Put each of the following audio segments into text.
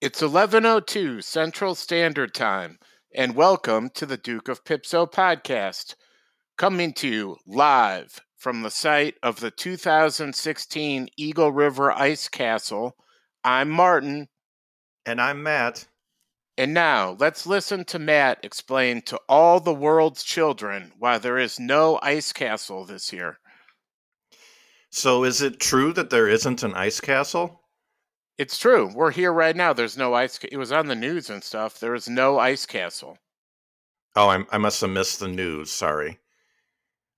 It's 11:02 Central Standard Time and welcome to the Duke of Pipso podcast. Coming to you live from the site of the 2016 Eagle River Ice Castle. I'm Martin And I'm Matt. and now let's listen to Matt explain to all the world's children why there is no ice castle this year. So, is it true that there isn't an ice castle? It's true. We're here right now. There's no ice it was on the news and stuff. There is no ice castle. Oh, I, I must have missed the news. Sorry.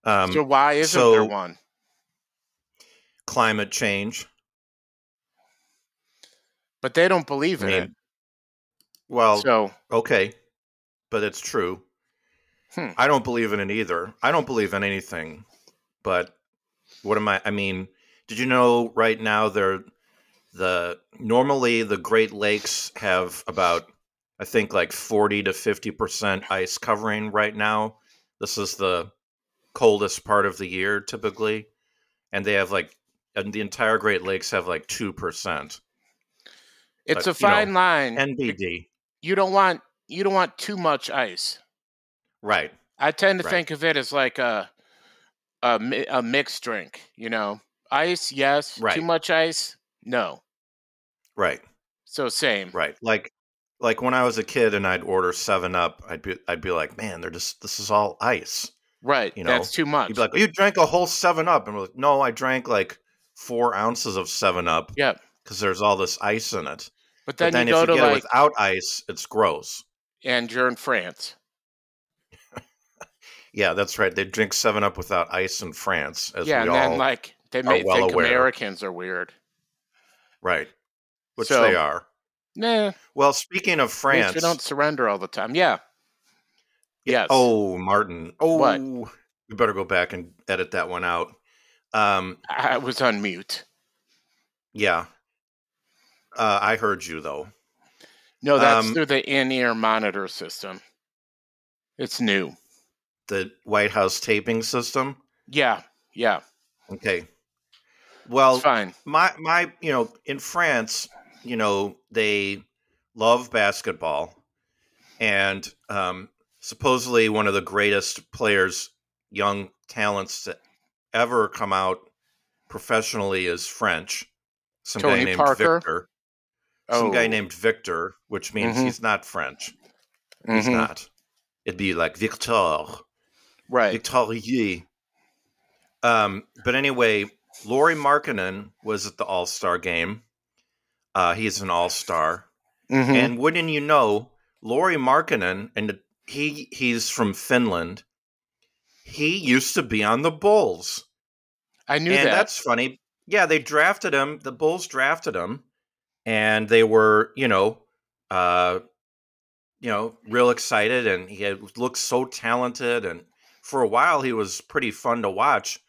Um, so why isn't there one? climate change. But they don't believe I in it. well, So okay, but it's true. Hmm. I don't believe in it either. I don't believe in anything. But what am I? I mean, did you know right now they're the normally the Great Lakes have about I think like forty to fifty percent ice covering right now. This is the coldest part of the year typically, and they have like and the entire Great Lakes have like two percent it's but, a you know, fine line. NBD. you don't want you don't want too much ice. Right. I tend to Right. think of it as like a a, a mixed drink. You know, ice, yes. Too much ice, no. Right. So same. Right. Like like when I was a kid and I'd order 7 up, I'd be I'd be like, "Man, they're just this is all ice." Right. You know, That's too much. You'd be like, oh, "You drank a whole 7 up." And I'm like, "No, I drank like 4 ounces of 7 up yeah. cuz there's all this ice in it." But But then, then you if go you to get it without ice, it's gross. and you're in France. Yeah, that's right. They drink 7 up without ice in France as yeah, we and all then like they may well think aware. Americans are weird. Right. Which So, they are. Nah, Well, speaking of France, we don't surrender all the time. Yeah. Yes. Oh, Martin. Oh, What? we better go back and edit that one out. Um, I was on mute. yeah. Uh, I heard you though. No, that's Um, through the in-ear monitor system. It's new. The White House taping system. Yeah, yeah, Okay. Well, it's fine. my my, you know, in France, you know, they love basketball, and um, supposedly one of the greatest players, young talents to ever come out professionally is French. Some Tony guy named Parker? Victor. Some guy Oh. named Victor, which means Mhm. he's not French. He's Mhm. not. It'd be like Victor. Right. Victorier. Um, but anyway, Lauri Markkanen was at the All Star game. Uh, he's an All Star, Mhm. and wouldn't you know, Lauri Markkanen, and he he's from Finland. He used to be on the Bulls, I knew and that. that's funny. Yeah, they drafted him. The Bulls drafted him, and they were, you know, uh, you know, real excited, and he had looked so talented, and for a while he was pretty fun to watch.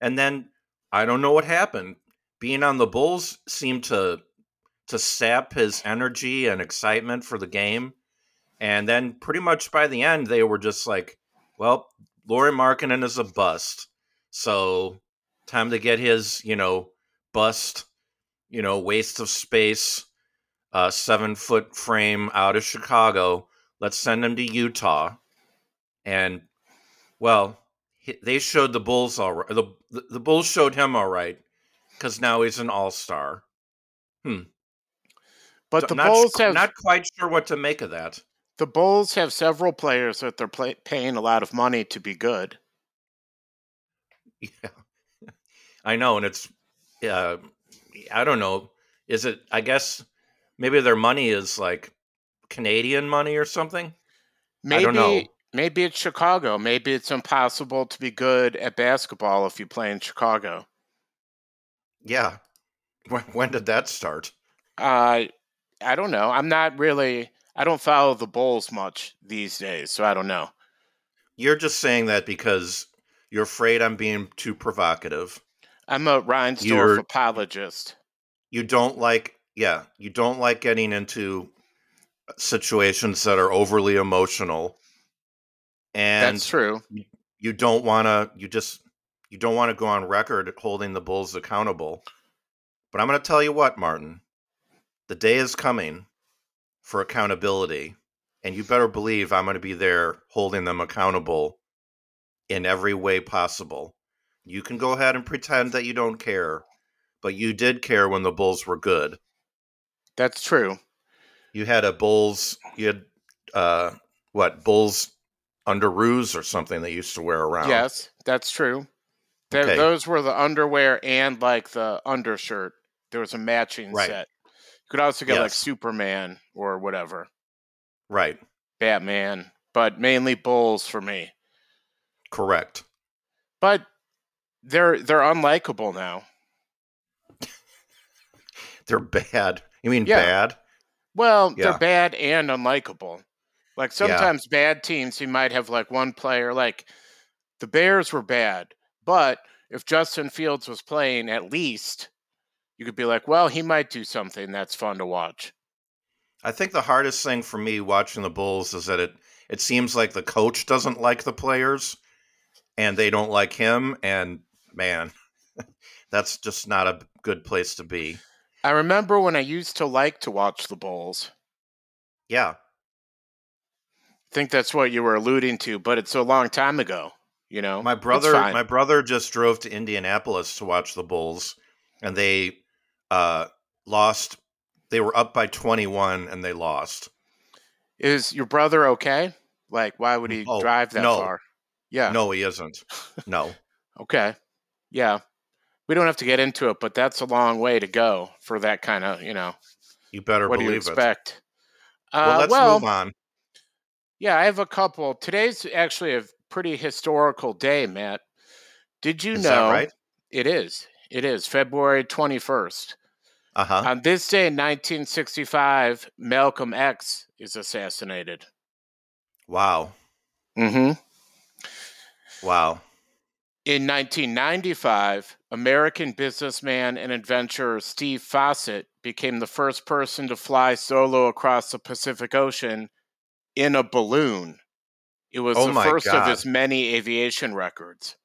And then I don't know what happened. Being on the Bulls seemed to to sap his energy and excitement for the game. And then pretty much by the end, they were just like, well, Lauri Markkanen is a bust. So time to get his, you know, bust, you know, waste of space, uh, seven foot frame out of Chicago. Let's send him to Utah. And, well, they showed the Bulls all right. The, the, Bulls showed him all right because now he's an all star. Hmm. But the not, Bulls have not quite sure what to make of that. the Bulls have several players that they're play, paying a lot of money to be good. Yeah, I know, and it's, uh, I don't know. Is it? I guess maybe their money is like Canadian money or something. Maybe don't know. Maybe it's Chicago. Maybe it's impossible to be good at basketball if you play in Chicago. Yeah. When, when did that start? Uh, I don't know. I'm not really. I don't follow the Bulls much these days, so I don't know. You're just saying that because you're afraid I'm being too provocative. I'm a Reinsdorf You're- apologist. You don't like, yeah, you don't like getting into situations that are overly emotional. And That's true. you don't want to, you just, you don't want to go on record holding the Bulls accountable. But I'm going to tell you what, Martin, the day is coming for accountability. And you better believe I'm going to be there holding them accountable in every way possible. You can go ahead and pretend that you don't care, but you did care when the Bulls were good. That's true. You had a Bulls, you had uh, what Bulls underoos or something they used to wear around. Yes, that's true. Th- Okay. Those were the underwear and like the undershirt. There was a matching Right. set. You could also get like Superman or whatever, Right. Batman, but mainly Bulls for me. Correct. But they're they're unlikable now. They're bad. You mean Yeah. bad? Well, Yeah. they're bad and unlikable. Like sometimes bad teams, you might have like one player. Like the Bears were bad, but if Justin Fields was playing, at least you could be like, well, he might do something that's fun to watch. I think the hardest thing for me watching the Bulls is that it it seems like the coach doesn't like the players and they don't like him and man, that's just not a good place to be. I remember when I used to like to watch the Bulls. Yeah. I think that's what you were alluding to, but it's a long time ago. You know, My brother my brother just drove to Indianapolis to watch the Bulls and they uh lost they were up by 21 and they lost. is your brother okay? Like, why would he Oh, drive that no. far? Yeah. No, he isn't. No. Okay. Yeah. We don't have to get into it, but that's a long way to go for that kind of, you know, You better what do you believe it. expect? Well, Uh, let's well, move on. Yeah, I have a couple. Today's actually a pretty historical day, Matt. Did you Is know? that right? It is. It is February 21st. Uh-huh. On this day in 1965, Malcolm X is assassinated. Wow. Mm-hmm. Wow. In 1995, American businessman and adventurer Steve Fossett became the first person to fly solo across the Pacific Ocean in a balloon. It was Oh the first of his many aviation records.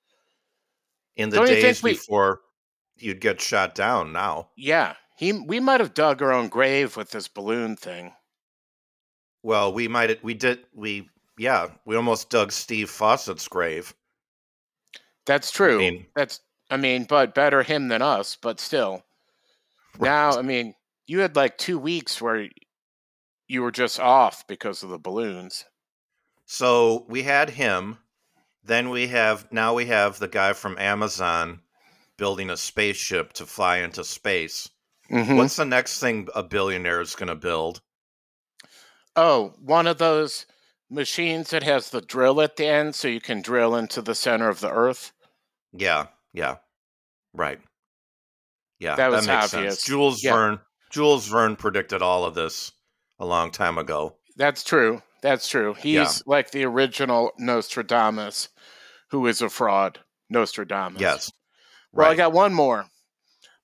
In the Don't days we- before you'd get shot down now. Yeah, he we might have dug our own grave with this balloon thing. Well, we might we did we yeah, we almost dug Steve Fossett's grave. That's true. mean- That's I mean, but better him than us, but still. Now, I mean, you had like 2 weeks where you were just off because of the balloons. So we had him. Then we have now we have the guy from Amazon building a spaceship to fly into space. Mhm. What's the next thing a billionaire is going to build? Oh, one of those machines that has the drill at the end so you can drill into the center of the earth. Yeah, yeah, right. Yeah, That was makes obvious. sense. Jules Yeah. Verne, Jules Verne predicted all of this a long time ago. That's true. That's true. He's Yeah. like the original Nostradamus, who is a fraud. Nostradamus. Yes, Well, I got one more.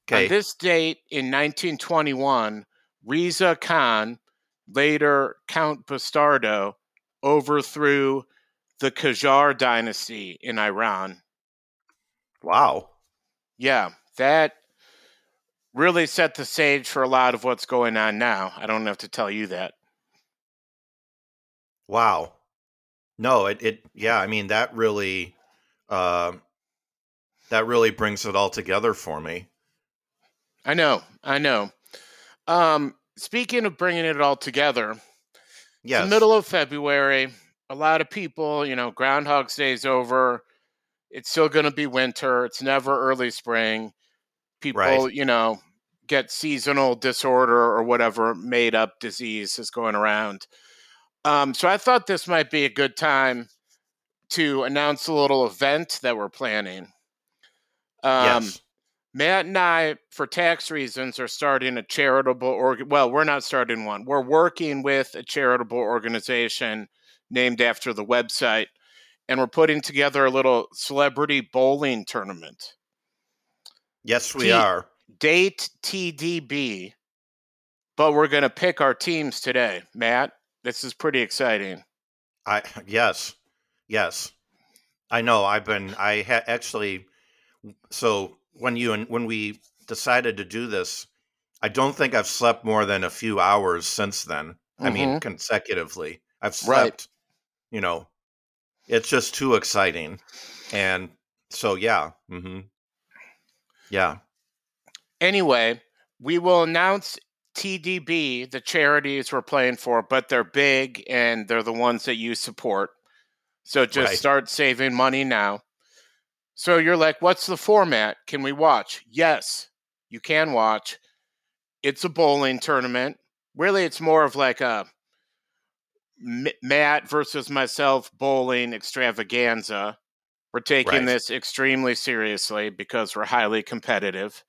Okay, On this date in 1921, Riza Khan, later Count Bastardo, overthrew the Qajar dynasty in Iran. wow. Yeah, that really set the stage for a lot of what's going on now. I don't have to tell you that. Wow. No, it, it yeah, I mean that really uh that really brings it all together for me. I know, I know. Um, speaking of bringing it all together, Yes. It's the middle of February. A lot of people, you know, Groundhog's Day's over. It's still going to be winter. It's never early spring. People, Right. you know, get seasonal disorder or whatever made up disease is going around. Um, so I thought this might be a good time to announce a little event that we're planning. Um, yes. Matt and I, for tax reasons, are starting a charitable org. Well, we're not starting one. We're working with a charitable organization named after the website, and we're putting together a little celebrity bowling tournament. Yes, we T- are. Date TDB, but we're going to pick our teams today. Matt, this is pretty exciting. I yes. Yes. I know. I've been I ha- actually so when you and when we decided to do this, I don't think I've slept more than a few hours since then. I mean, Mhm. consecutively. I've Right. slept, you know, it's just too exciting. And so, yeah. hmm Yeah. Anyway, we will announce TDB, the charities we're playing for, but they're big and they're the ones that you support. So just Right. start saving money now. So you're like, what's the format? Can we watch? Yes, you can watch. It's a bowling tournament. Really, it's more of like a Matt versus myself bowling extravaganza. We're taking Right. this extremely seriously because we're highly competitive.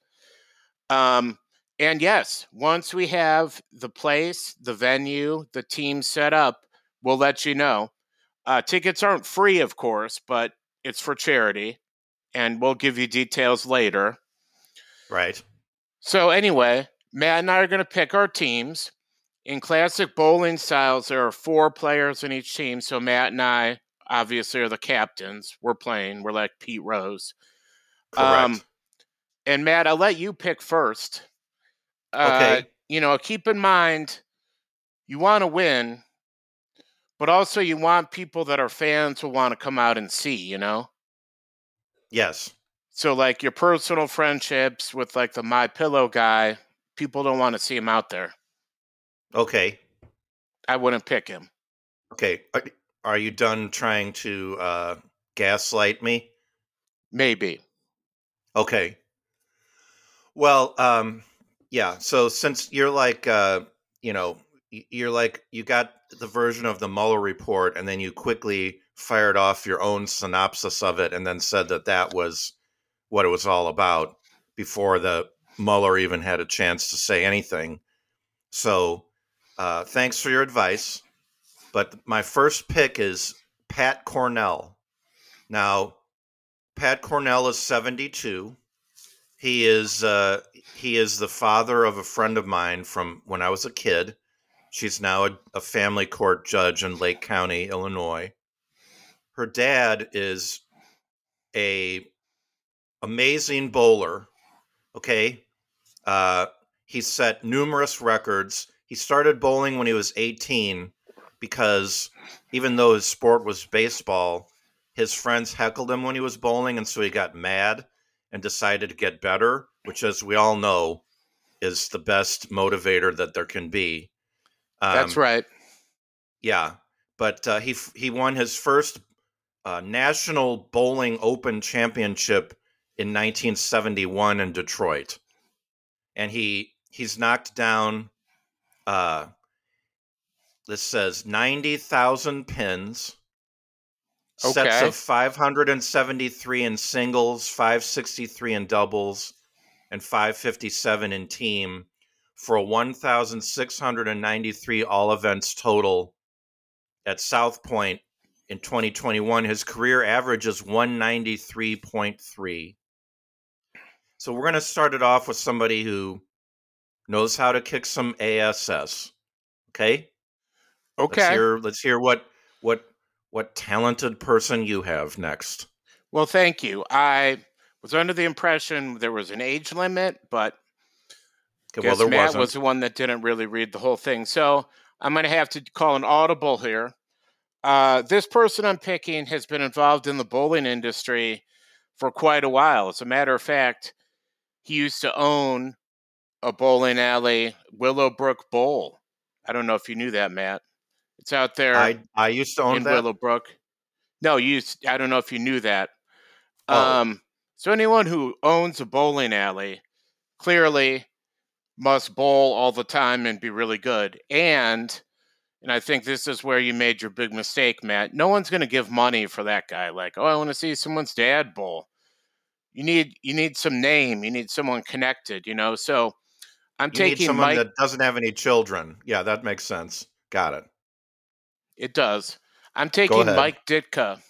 Um, and yes, once we have the place, the venue, the team set up, we'll let you know. Uh, tickets aren't free, of course, but it's for charity, and we'll give you details later. Right. So, anyway, Matt and I are going to pick our teams. In classic bowling styles, there are four players in each team. So, Matt and I obviously are the captains. We're playing, we're like Pete Rose. Correct. Um, And Matt, I'll let you pick first. Uh, Okay. You know, keep in mind, you want to win, but also you want people that are fans to want to come out and see, you know? yes. So, like your personal friendships with like the My Pillow guy, people don't want to see him out there. Okay. I wouldn't pick him. Okay. Are, you done trying to uh, gaslight me? Maybe. Okay. Well, um, yeah. So since you're like, uh, you know, you're like, you got the version of the Mueller report, and then you quickly fired off your own synopsis of it, and then said that that was what it was all about before the Mueller even had a chance to say anything. So, uh, thanks for your advice. But my first pick is Pat Cornell. Now, Pat Cornell is 72 he is uh, he is the father of a friend of mine from when I was a kid. She's now a, a family court judge in Lake County, Illinois. Her dad is a amazing bowler. Okay, uh, he set numerous records. He started bowling when he was 18 because even though his sport was baseball, his friends heckled him when he was bowling, and so he got mad and decided to get better, which, as we all know, is the best motivator that there can be. That's Um, right. Yeah, but uh, he he won his first uh, national bowling open championship in 1971 in Detroit, and he he's knocked down. Uh, this says 90,000 pins. Sets of 573 in singles, 563 in doubles, and 557 in team for a 1,693 all events total at South Point in 2021. His career average is 193.3. So we're going to start it off with somebody who knows how to kick some ASS. Okay? Let's Okay. hear let's hear what what what talented person you have next. Well, thank you. I was under the impression there was an age limit, but Okay, well Matt wasn't. was the one that didn't really read the whole thing. So I'm going to have to call an audible here. Uh, this person I'm picking has been involved in the bowling industry for quite a while. As a matter of fact, he used to own a bowling alley, Willowbrook Bowl. I don't know if you knew that, Matt. It's out there I I used to own in that. Willowbrook. No, you. s- I don't know if you knew that. Oh. Um, so anyone who owns a bowling alley clearly must bowl all the time and be really good. And and I think this is where you made your big mistake, Matt. No one's going to give money for that guy. Like, oh, I want to see someone's dad bowl. You need you need some name. You need someone connected. You know. So I'm you need taking someone Mike. that doesn't have any children. Yeah, that makes sense. Got it. It does. I'm taking. Mike Ditka.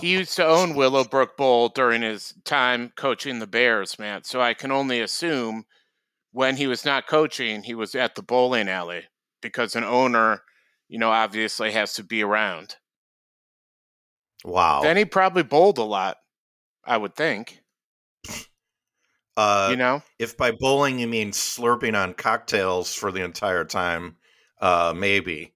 He used to own Willowbrook Bowl during his time coaching the Bears, man. So I can only assume when he was not coaching, he was at the bowling alley because an owner, you know, obviously has to be around. Wow. Then he probably bowled a lot, I would think. uh, you know? if by bowling you mean slurping on cocktails for the entire time, uh, maybe.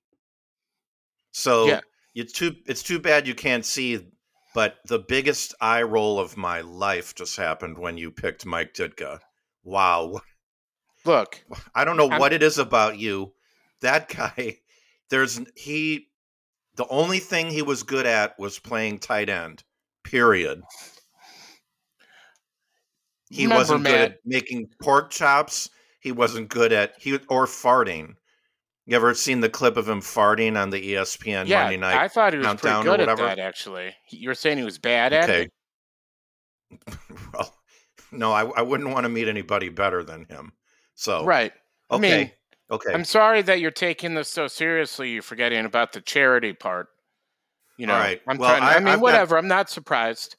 So Yeah. it's too it's too bad you can't see, but the biggest eye roll of my life just happened when you picked Mike Ditka. Wow, Look, I don't know I'm- what it is about you. That guy, there's he. The only thing he was good at was playing tight end. Period. He Remember, wasn't good at making pork chops. He wasn't good at he or farting. You ever seen the clip of him farting on the ESPN yeah, Monday night? I thought he was pretty good at that. Actually, you were saying he was bad at okay. it. well, no, I, I wouldn't want to meet anybody better than him. So Right. I okay, mean, okay. I'm sorry that you're taking this so seriously. You're forgetting about the charity part. You know, All right. I'm Well, trying. To, I, I- mean, I've got- whatever. I'm not surprised.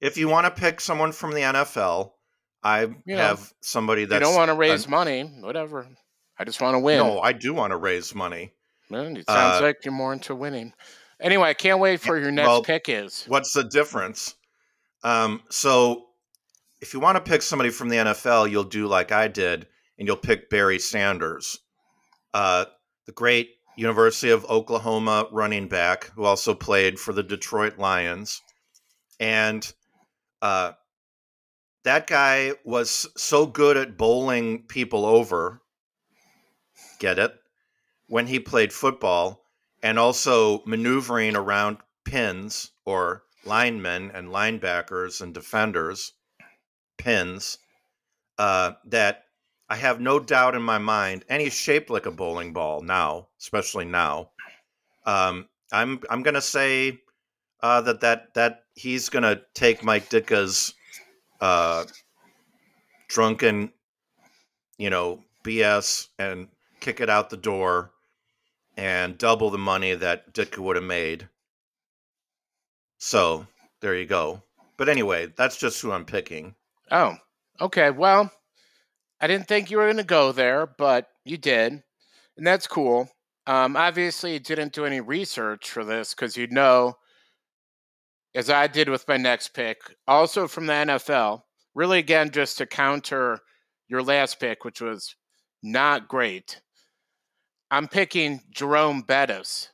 if you want to pick someone from the NFL, I You know, have somebody You that's don't want to raise money, whatever. I just want to win. No, I do want to raise money. Well, it sounds uh, like you're more into winning. Anyway, I can't wait for your next well, pick. Is What's the difference? Um, so if you want to pick somebody from the NFL, you'll do like I did, and you'll pick Barry Sanders, uh, the great University of Oklahoma running back who also played for the Detroit Lions, and uh, that guy was so good at bowling people over. Get it? When he played football, and also maneuvering around pins or linemen and linebackers and defenders, pins, uh, that I have no doubt in my mind, he's shaped like a bowling ball now, especially now. Um, I'm I'm gonna say uh, that that that he's gonna take Mike Ditka's uh, drunken, you know, BS and kick it out the door and double the money that Ditka would have made. So there you go. But anyway, that's just who I'm picking. oh, okay. Well, I didn't think you were going to go there, but you did, and that's cool. Um, obviously, you didn't do any research for this because you know, as I did with my next pick, also from the NFL. Really, again, just to counter your last pick, which was not great. I'm picking Jerome Bettis.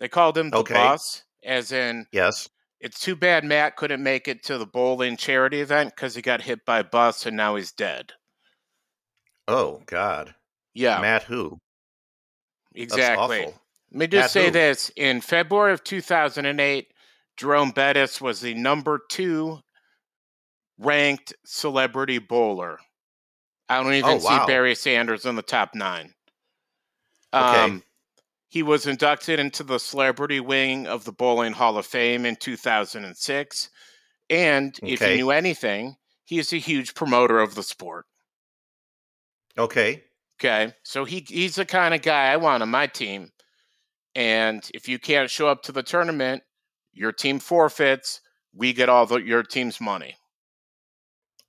They called him the Okay. boss, as in Yes. it's too bad Matt couldn't make it to the bowling charity event because he got hit by a bus and now he's dead. Oh God. Yeah, Matt who? That's exactly. awful. Let me just Matt say who? this: in February of 2008, Jerome Bettis was the number two ranked celebrity bowler. I don't even Oh, see. Barry Sanders in the top nine. Okay. Um, he was inducted into the celebrity wing of the Bowling Hall of Fame in 2006. And if you knew anything, he is a huge promoter of the sport. Okay. Okay. So he he's the kind of guy I want on my team. And if you can't show up to the tournament, your team forfeits. We get all the, your team's money.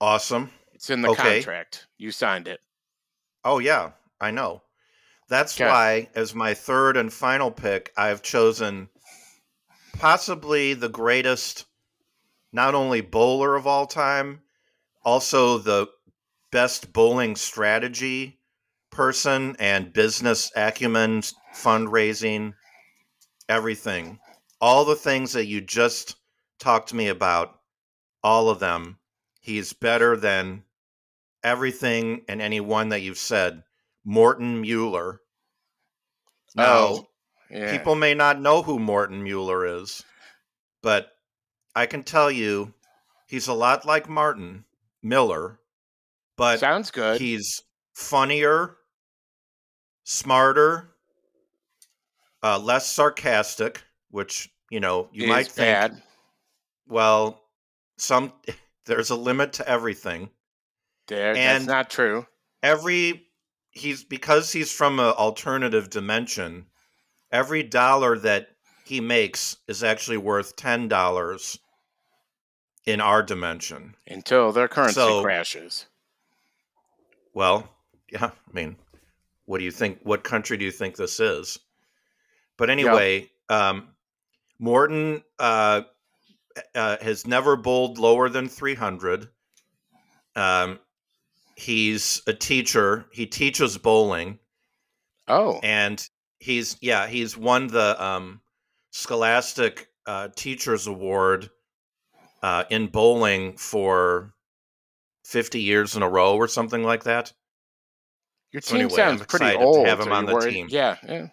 Awesome. It's in the Okay. contract. You signed it. Oh yeah, I know. That's Okay. why, as my third and final pick, I've chosen possibly the greatest, not only bowler of all time, also the best bowling strategy person and business acumen, fundraising, everything. All the things that you just talked to me about, all of them, he's better than everything and anyone that you've said. Morton Mueller. Now, Oh, Yeah. people may not know who Morton Mueller is, but I can tell you he's a lot like Martin Miller, but Sounds good. he's funnier, smarter, uh, less sarcastic, which, you know, you might think, bad. well, some there's a limit to everything. There, that's not true. every he's because he's from an alternative dimension every dollar that he makes is actually worth ten dollars in our dimension. Until their currency So- crashes. well yeah i mean what do you think what country do you think this is? But anyway um morton uh, uh has never bowled lower than 300 um he's a teacher he teaches bowling Oh, and he's yeah he's won the um, Scholastic uh, Teachers Award uh, in bowling for fifty years in a row or something like that. your so team anyway, sounds I'm pretty excited to old. have him on the worried? team. Yeah, yeah.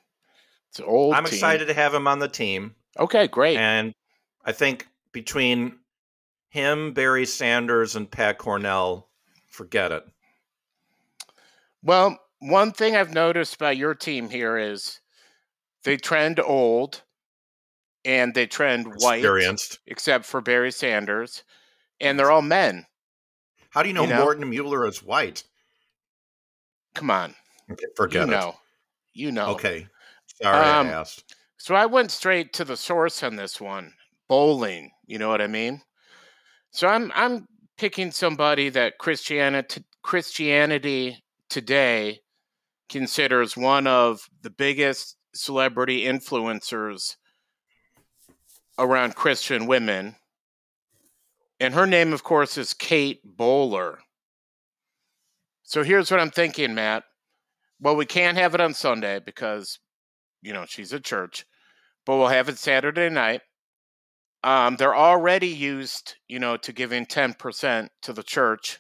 It's an old. I'm team. excited to have him on the team, Okay, great. and I think between him, Barry Sanders, and Pat Cornell, forget it. Well, one thing I've noticed about your team here is they trend old and they trend white, Experienced. except for Barry Sanders, and they're all men. How do you know, You know? Morton Mueller is white? Come on, Okay, you forget it. You know, you know. Okay, sorry Um, I asked. So I went straight to the source on this one, bowling. You know what I mean? So I'm I'm picking somebody that Christianity Christianity today considers one of the biggest celebrity influencers around Christian women. And her name, of course, is Kate Bowler. So here's what I'm thinking, Matt. Well, we can't have it on Sunday because, you know, she's at church, but we'll have it Saturday night. Um, they're already used, you know, to giving 10% to the church.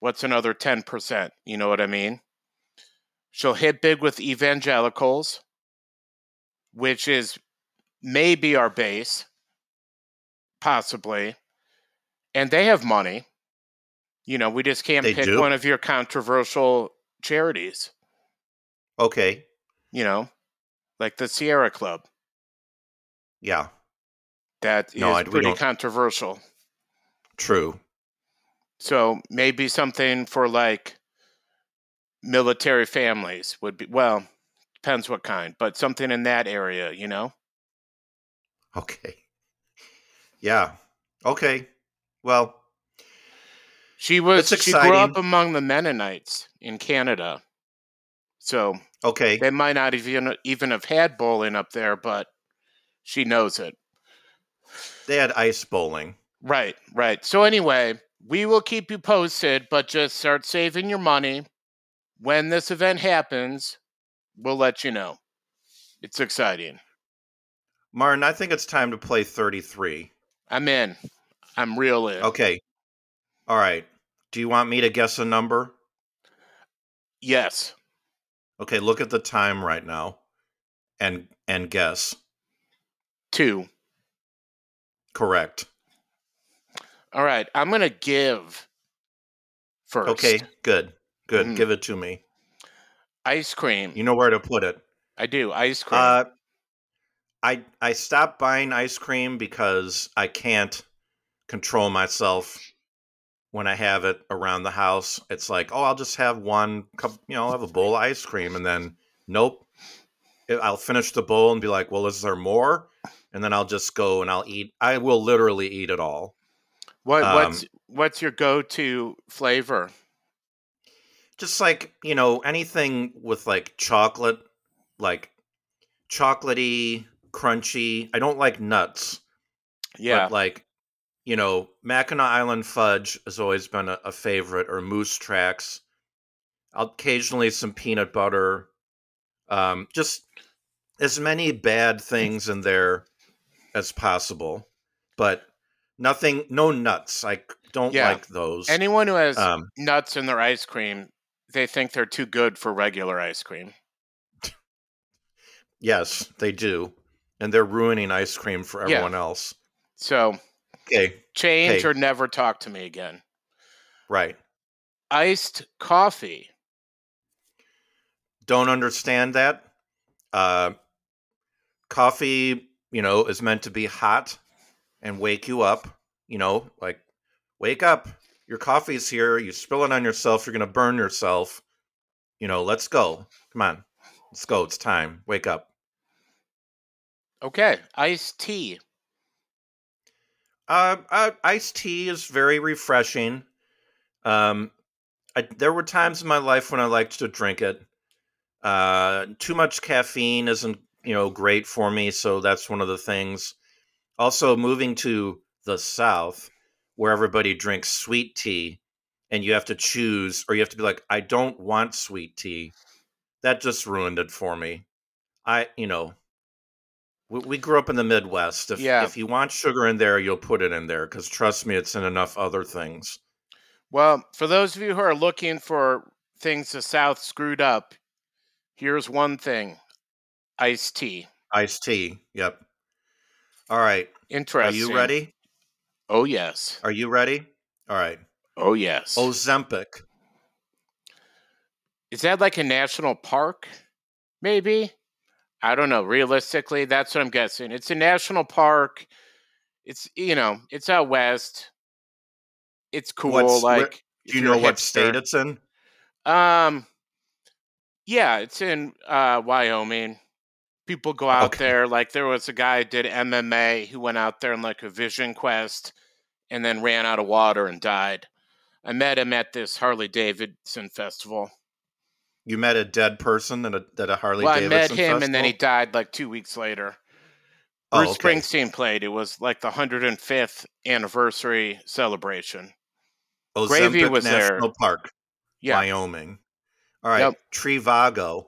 What's another 10%? You know what I mean? She'll hit big with evangelicals, which is maybe our base, possibly. And they have money. You know, we just can't They pick do? one of your controversial charities, Okay, you know, like the Sierra Club. yeah, That is No, I- pretty controversial. true. So maybe something for like military families would be well, depends what kind, but something in that area, you know? Okay, yeah, okay. Well, She was she grew up among the Mennonites in Canada. So okay, they might not even even have had bowling up there, but she knows it. They had ice bowling. Right, right. So anyway, we will keep you posted, but just start saving your money. When this event happens, we'll let you know. It's exciting. Martin, I think it's time to play 33. I'm in. I'm real in. Okay. All right. Do you want me to guess a number? Yes. Okay, look at the time right now and and guess. Two. Correct. All right. I'm gonna give first. Okay, good. Good. Mhm. Give it to me. Ice cream. You know where to put it. I do. Ice cream. Uh I I stopped buying ice cream because I can't control myself when I have it around the house. It's like, oh, I'll just have one cup, you know, I'll have a bowl of ice cream and then nope. I'll finish the bowl and be like, well, is there more? And then I'll just go and I'll eat. I will literally eat it all. what um, what's what's your go-to flavor? Just like, you know, anything with like chocolate, like chocolatey, crunchy. I don't like nuts. Yeah. But like, you know, Mackinac Island fudge has always been a, a favorite, or moose tracks. Occasionally some peanut butter. Um, just as many bad things in there as possible, but nothing, no nuts. I don't Yeah. like those. Anyone who has um, nuts in their ice cream, they think they're too good for regular ice cream. yes, they do, and they're ruining ice cream for Yeah. everyone else. So Okay, change Okay. or never talk to me again. right. Iced coffee. Don't understand that. Uh, coffee, you know, is meant to be hot and wake you up. You know, like wake up. Your coffee's here. You spill it on yourself. You're gonna burn yourself. You know, let's go. Come on, let's go. It's time. Wake up. Okay. Iced tea. Uh, uh iced tea is very refreshing. Um, I, there were times in my life when I liked to drink it. Uh, too much caffeine isn't, you know, great for me, so that's one of the things. Also, moving to the South, where everybody drinks sweet tea, and you have to choose, or you have to be like, I don't want sweet tea. that just ruined it for me. I, you know, we, we grew up in the Midwest. If Yeah. if you want sugar in there, you'll put it in there because trust me, it's in enough other things. Well, for those of you who are looking for things the South screwed up, here's one thing iced tea. Iced tea. Yep. All right. Interesting. Are you ready? Oh, yes. Are you ready? All right. Oh, yes. Ozempic. Is that like a national park? Maybe. I don't know. Realistically, that's what I'm guessing. It's a national park. It's you know, it's out west. It's cool. What's- where- like, Do you know what state it's in? Um, yeah, it's in uh, Wyoming. People go out Okay. there. Like there was a guy who did MMA who went out there in like a vision quest, and then ran out of water and died. I met him at this Harley Davidson festival. You met a dead person at a, at a Harley well, I Davidson met him, and then he died like two weeks later. Oh, Bruce okay. Springsteen played. It was like the 105th anniversary celebration. Gravy Ozempic was there. National Park, Yeah. Wyoming. All right. Yep. Trivago.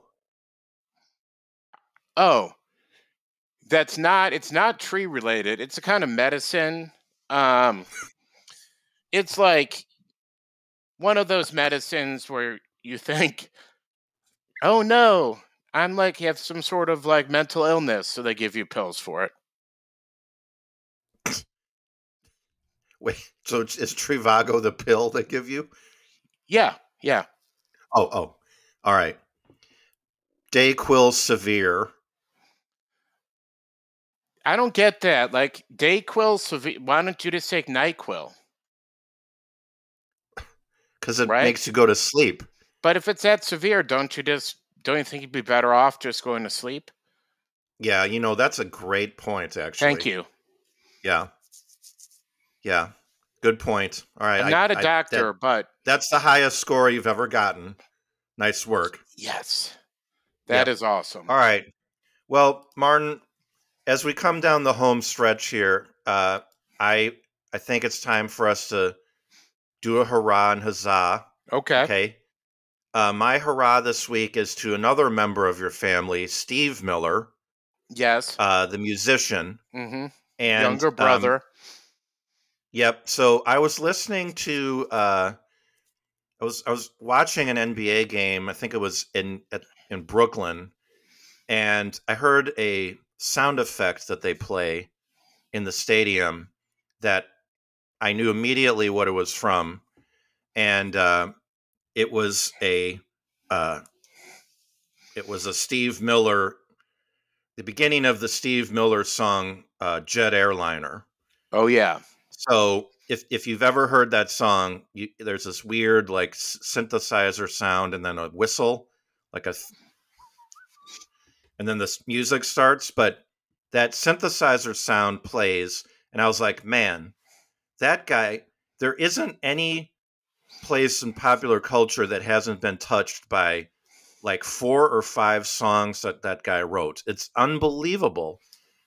Oh, that's not. It's not tree related. It's a kind of medicine. Um, it's like one of those medicines where you think, "Oh no, I'm like have some sort of like mental illness," so they give you pills for it. Wait, so it's, is Trivago the pill they give you? Yeah, yeah. Oh, oh. All right. Dayquil Severe. I don't get that. Like Dayquil, severe. why don't you just take Nyquil? Because it Right. makes you go to sleep. But if it's that severe, don't you just don't you think you'd be better off just going to sleep? Yeah, you know, that's a great point, actually. Thank you. Yeah. Yeah. Good point. All right. I'm not a I- doctor, that- but that's the highest score you've ever gotten. Nice work. yes, that is Yep. awesome. All right. Well, Martin, as we come down the home stretch here, uh, I I think it's time for us to do a hurrah and huzzah. Okay. Okay. Uh, my hurrah this week is to another member of your family, Steve Miller, Yes. uh, the musician. mm-hmm. And Younger um, brother. Yep. So I was listening to uh I was I was watching an NBA game. I think it was in at, in Brooklyn, and I heard a sound effect that they play in the stadium that I knew immediately what it was from, and uh, it was a uh, it was a Steve Miller, the beginning of the Steve Miller song uh, "Jet Airliner." oh yeah. So if if you've ever heard that song, you, there's this weird like synthesizer sound and then a whistle, like a, and then this music starts. But that synthesizer sound plays, and I was like, man, that guy. There isn't any place in popular culture that hasn't been touched by like four or five songs that that guy wrote. It's unbelievable,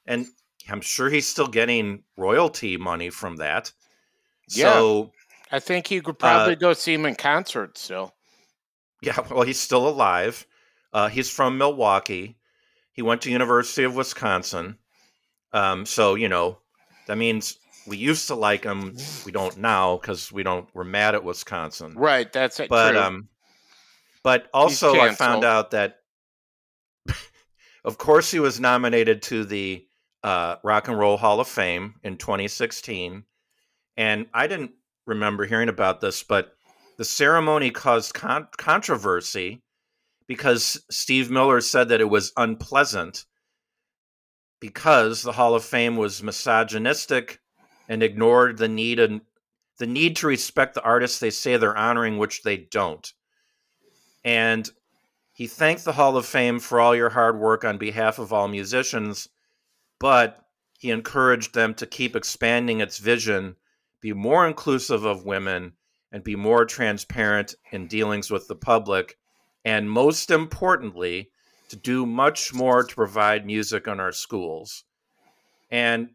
and I'm sure he's still getting royalty money from that. Yeah. So I think you Uh, could probably go see him in concert still. yeah, well, he's still alive. Uh, he's from Milwaukee. He went to University of Wisconsin. Um, so you know, that means we used to like him. We don't now because we don't. We're mad at Wisconsin. Right. That's it. but true. um but also i found out that of course he was nominated to the uh, rock and roll hall of fame in 2016 and i didn't remember hearing about this but the ceremony caused con- controversy because steve miller said that it was unpleasant because the hall of fame was misogynistic and ignored the need and the need to respect the artists they say they're honoring, which they don't. And he thanked the Hall of Fame for all your hard work on behalf of all musicians, but he encouraged them to keep expanding its vision, be more inclusive of women, and be more transparent in dealings with the public. And most importantly, to do much more to provide music in our schools. And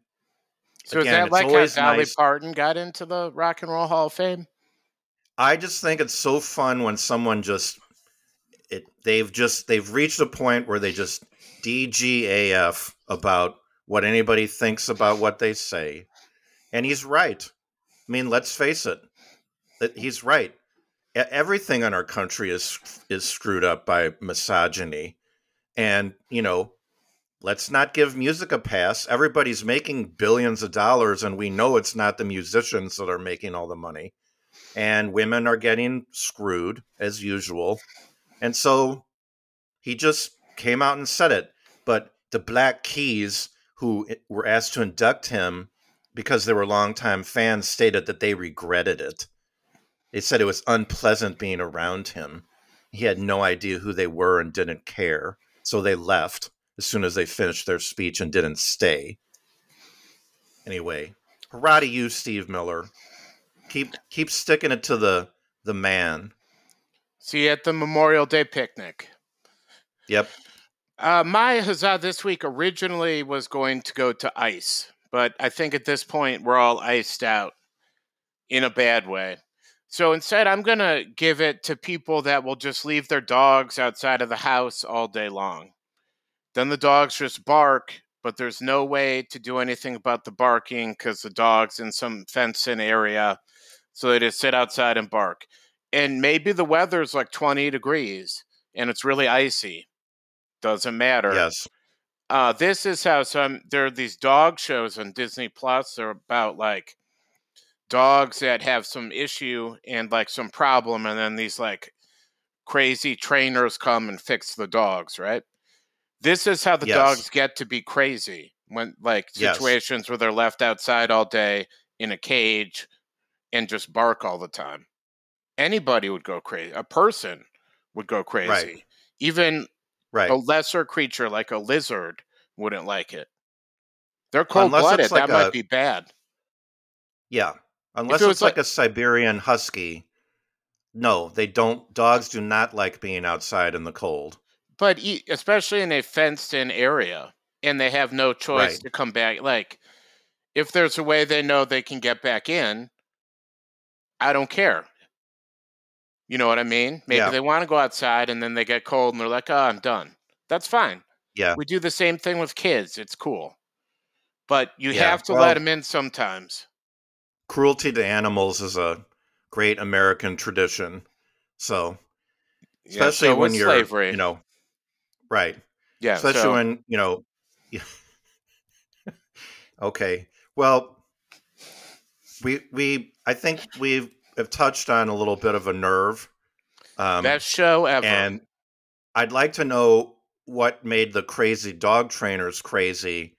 so is that like how Dolly nice- Parton got into the Rock and Roll Hall of Fame? I just think it's so fun when someone just it they've just they've reached a point where they just DGAF about what anybody thinks about what they say. And he's right. I mean, let's face it. He's right. Everything in our country is is screwed up by misogyny. And, you know, let's not give music a pass. Everybody's making billions of dollars and we know it's not the musicians that are making all the money. And women are getting screwed as usual. And so he just came out and said it. But the Black Keys, who were asked to induct him because they were longtime fans, stated that they regretted it. They said it was unpleasant being around him. He had no idea who they were and didn't care. So they left as soon as they finished their speech and didn't stay. Anyway, hurrah to you, Steve Miller. Keep keep sticking it to the the man. See you at the Memorial Day picnic. Yep. Uh, my huzzah this week originally was going to go to ice, but I think at this point we're all iced out in a bad way. So instead, I'm going to give it to people that will just leave their dogs outside of the house all day long. Then the dogs just bark, but there's no way to do anything about the barking because the dog's in some fenced in area. So they just sit outside and bark. And maybe the weather's like 20 degrees and it's really icy doesn't matter. Yes. Uh, this is how some there are these dog shows on Disney Plus. They're about like dogs that have some issue and like some problem, and then these like crazy trainers come and fix the dogs. Right. This is how the yes. dogs get to be crazy when like situations yes. where they're left outside all day in a cage and just bark all the time. Anybody would go crazy. A person would go crazy. Right. Even Right. A lesser creature like a lizard wouldn't like it. They're cold blooded. Like that a, might be bad. Yeah. Unless it it's like, like a Siberian husky. No, they don't. Dogs do not like being outside in the cold. But especially in a fenced in area and they have no choice right. to come back. Like, if there's a way they know they can get back in, I don't care. You know what I mean? Maybe yeah. they want to go outside and then they get cold and they're like, "Oh, I'm done." That's fine. Yeah. We do the same thing with kids. It's cool. But you yeah. have to well, let them in sometimes. Cruelty to animals is a great American tradition. So, especially yeah, so when you're, slavery. you know, right. Yeah. Especially so. when, you know, okay. Well, we we I think we've have touched on a little bit of a nerve. Um, Best show ever. And I'd like to know what made the crazy dog trainers crazy.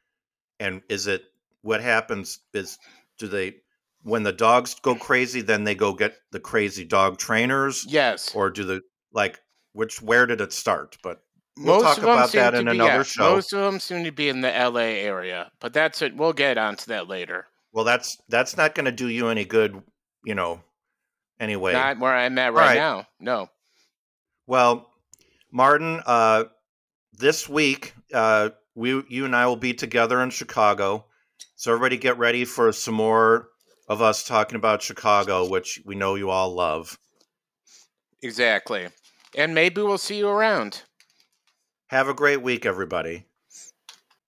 And is it what happens is do they when the dogs go crazy, then they go get the crazy dog trainers? Yes. Or do the like which where did it start? But we'll most talk about that in be, another yeah, show. Most of them seem to be in the LA area, but that's it. We'll get onto that later. Well, that's that's not going to do you any good, you know, anyway. Not where I'm at right, right. now. No. Well, Martin, uh, this week, uh, we, you and I will be together in Chicago. So everybody get ready for some more of us talking about Chicago, which we know you all love. Exactly. And maybe we'll see you around. Have a great week, everybody.